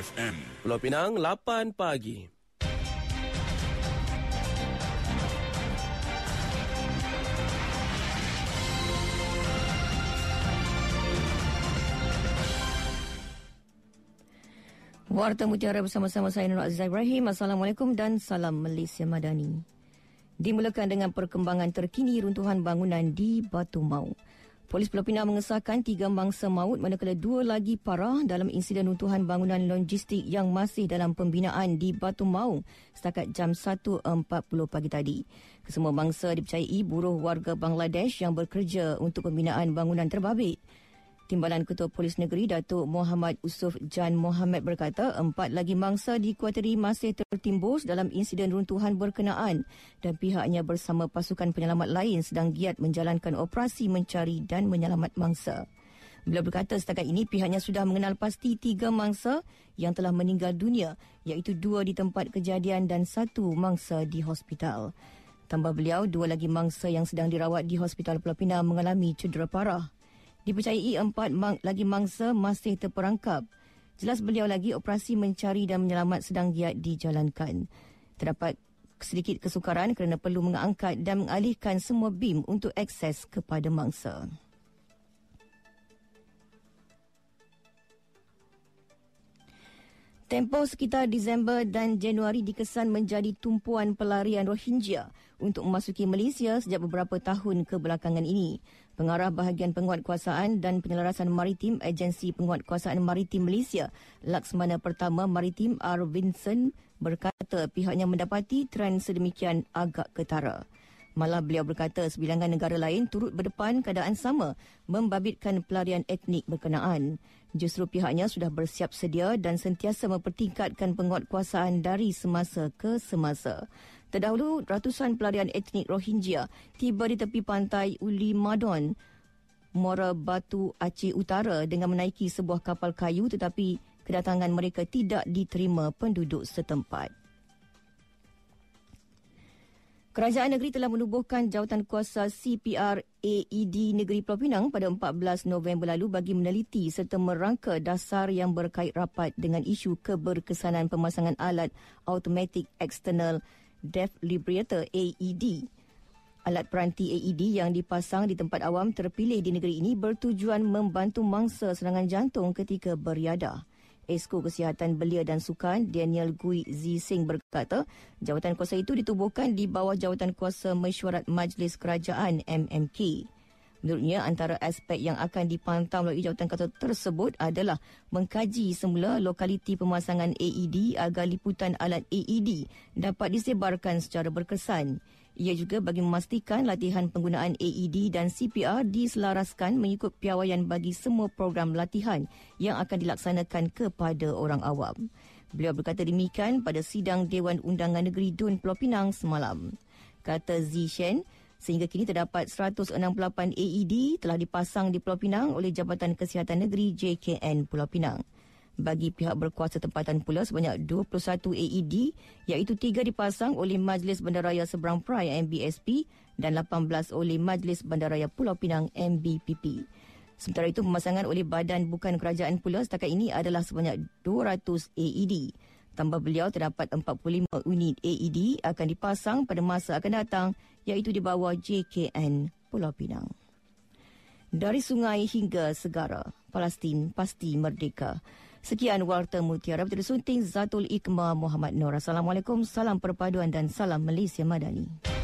FM. Pulau Pinang, 8 pagi. Warta Mutiara bersama-sama saya Nur Aziz Ibrahim. Assalamualaikum dan salam Malaysia Madani. Dimulakan dengan perkembangan terkini runtuhan bangunan di Batu Mau. Polis Pinang mengesahkan tiga mangsa maut manakala dua lagi parah dalam insiden runtuhan bangunan logistik yang masih dalam pembinaan di Batu Mau setakat jam 1.40 pagi tadi. Kesemua mangsa dipercayai buruh warga Bangladesh yang bekerja untuk pembinaan bangunan terbabit. Timbalan Ketua Polis Negeri Datuk Muhammad Usuf Jan Muhammad berkata empat lagi mangsa di kuateri masih tertimbus dalam insiden runtuhan berkenaan dan pihaknya bersama pasukan penyelamat lain sedang giat menjalankan operasi mencari dan menyelamat mangsa. Beliau berkata setakat ini pihaknya sudah mengenal pasti tiga mangsa yang telah meninggal dunia iaitu dua di tempat kejadian dan satu mangsa di hospital. Tambah beliau, dua lagi mangsa yang sedang dirawat di Hospital Pulau Pinang mengalami cedera parah. Dipercayai empat mang- lagi mangsa masih terperangkap. Jelas beliau lagi operasi mencari dan menyelamat sedang giat dijalankan. Terdapat sedikit kesukaran kerana perlu mengangkat dan mengalihkan semua BIM untuk akses kepada mangsa. Tempoh sekitar Disember dan Januari dikesan menjadi tumpuan pelarian Rohingya untuk memasuki Malaysia sejak beberapa tahun kebelakangan ini. Pengarah bahagian penguatkuasaan dan penyelarasan maritim Agensi Penguatkuasaan Maritim Malaysia, Laksmana Pertama Maritim R. Vincent berkata pihaknya mendapati trend sedemikian agak ketara. Malah beliau berkata sebilangan negara lain turut berdepan keadaan sama membabitkan pelarian etnik berkenaan. Justru pihaknya sudah bersiap sedia dan sentiasa mempertingkatkan penguatkuasaan dari semasa ke semasa. Terdahulu, ratusan pelarian etnik Rohingya tiba di tepi pantai Uli Madon, Muara Batu Aceh Utara dengan menaiki sebuah kapal kayu tetapi kedatangan mereka tidak diterima penduduk setempat. Kerajaan negeri telah menubuhkan jawatan kuasa CPR AED Negeri Pulau Pinang pada 14 November lalu bagi meneliti serta merangka dasar yang berkait rapat dengan isu keberkesanan pemasangan alat Automatic External Defibrillator AED. Alat peranti AED yang dipasang di tempat awam terpilih di negeri ini bertujuan membantu mangsa serangan jantung ketika beriadah. Esko Kesihatan Belia dan Sukan Daniel Gui Zising berkata jawatan kuasa itu ditubuhkan di bawah jawatan kuasa mesyuarat Majlis Kerajaan MMK. Menurutnya antara aspek yang akan dipantau melalui jawatan kuasa tersebut adalah mengkaji semula lokaliti pemasangan AED agar liputan alat AED dapat disebarkan secara berkesan. Ia juga bagi memastikan latihan penggunaan AED dan CPR diselaraskan mengikut piawaian bagi semua program latihan yang akan dilaksanakan kepada orang awam. Beliau berkata demikian pada sidang Dewan Undangan Negeri Dun Pulau Pinang semalam. Kata Zishen, sehingga kini terdapat 168 AED telah dipasang di Pulau Pinang oleh Jabatan Kesihatan Negeri JKN Pulau Pinang. Bagi pihak berkuasa tempatan pula sebanyak 21 AED iaitu 3 dipasang oleh Majlis Bandaraya Seberang Perai MBSP dan 18 oleh Majlis Bandaraya Pulau Pinang MBPP. Sementara itu pemasangan oleh badan bukan kerajaan pula setakat ini adalah sebanyak 200 AED. Tambah beliau terdapat 45 unit AED akan dipasang pada masa akan datang iaitu di bawah JKN Pulau Pinang. Dari sungai hingga segara, Palestin pasti merdeka. Sekian Warta Mutiara Berita Sunting Zatul Ikma Muhammad Nur. Assalamualaikum, salam perpaduan dan salam Malaysia Madani.